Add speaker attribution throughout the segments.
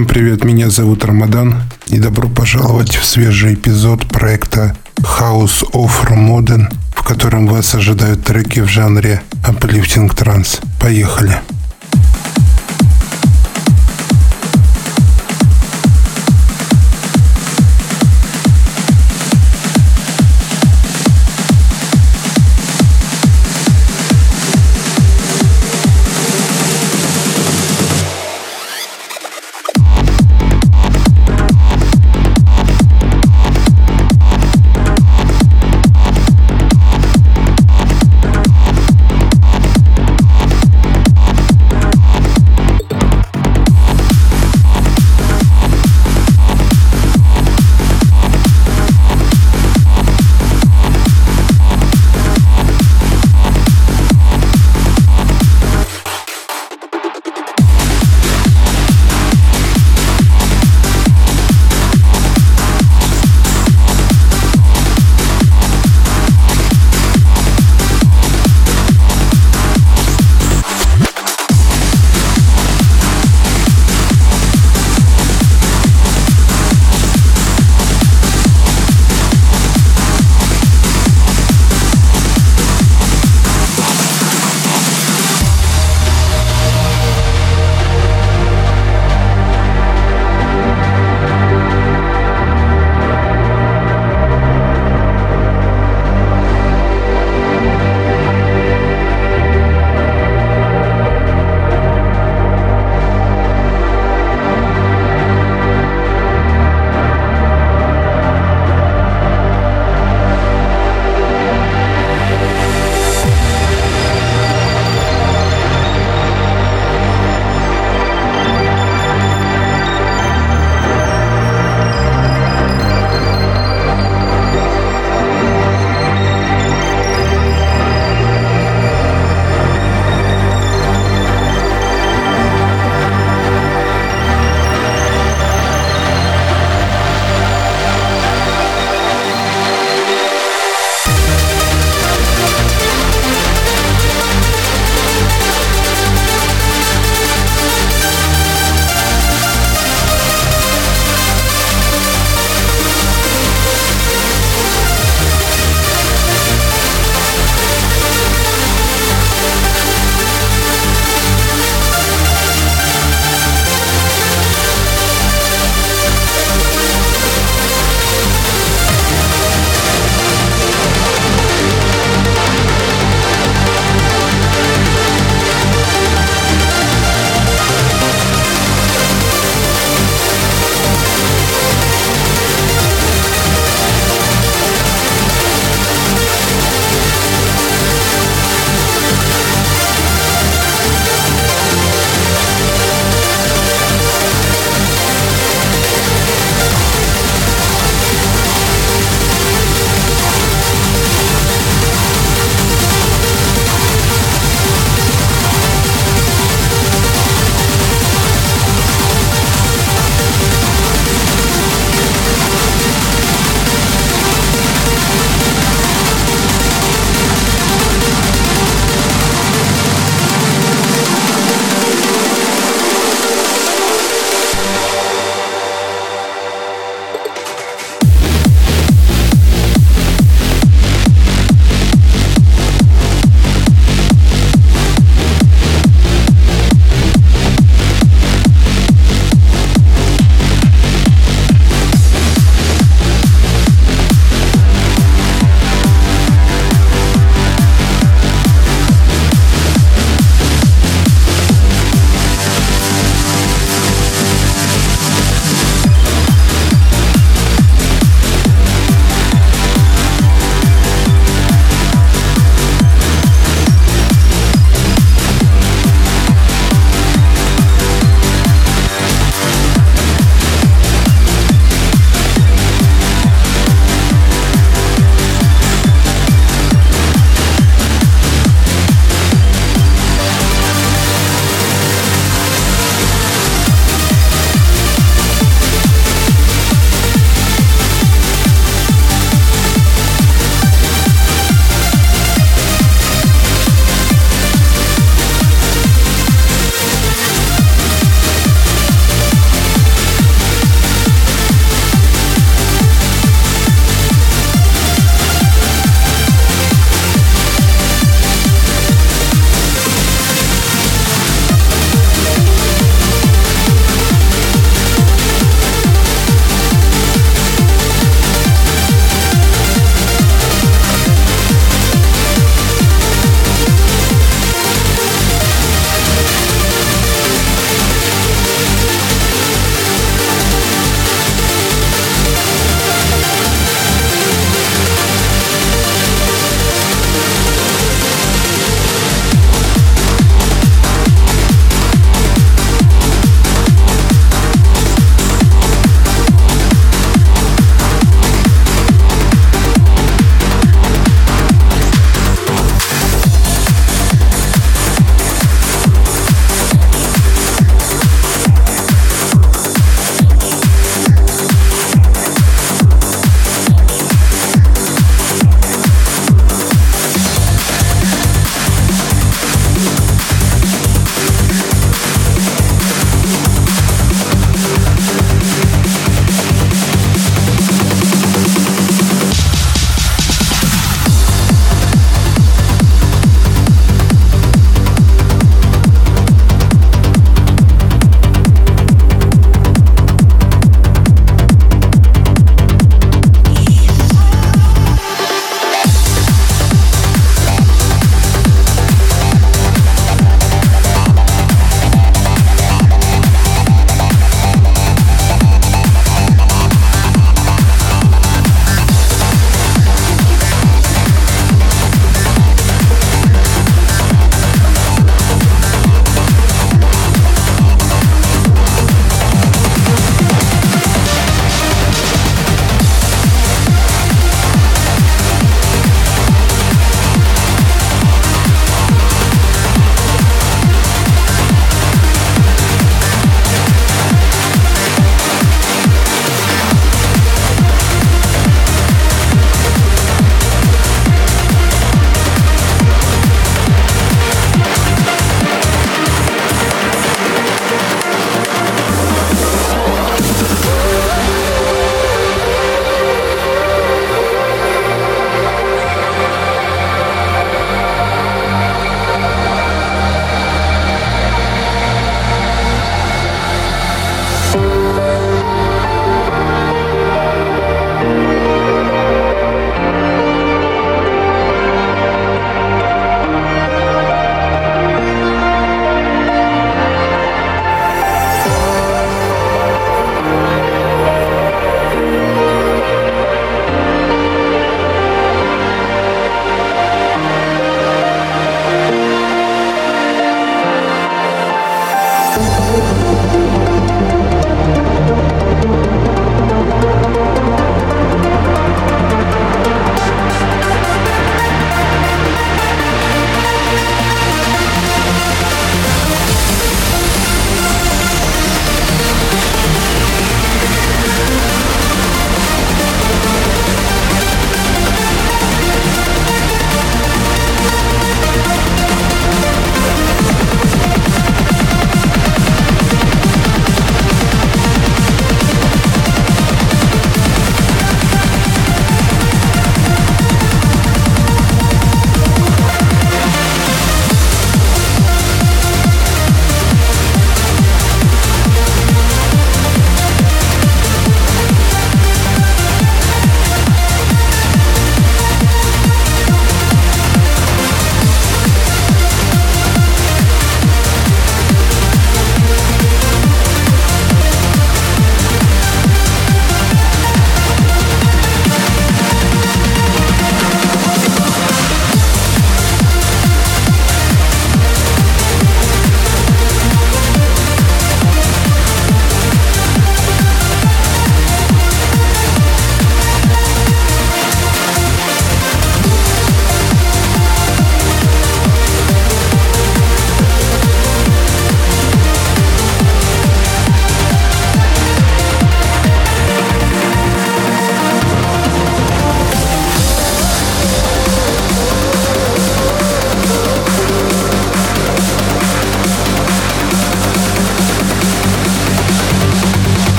Speaker 1: Всем привет, меня зовут Рамадан и добро пожаловать в свежий эпизод проекта House of Modern, в котором вас ожидают треки в жанре Uplifting Trance. Поехали!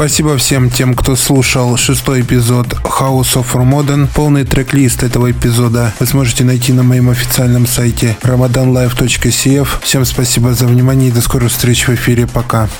Speaker 1: Спасибо всем тем, кто слушал шестой эпизод House of Modern. Полный трек-лист этого эпизода вы сможете найти на моем официальном сайте ramadanlive.cf. Всем спасибо за внимание и до скорых встреч в эфире. Пока.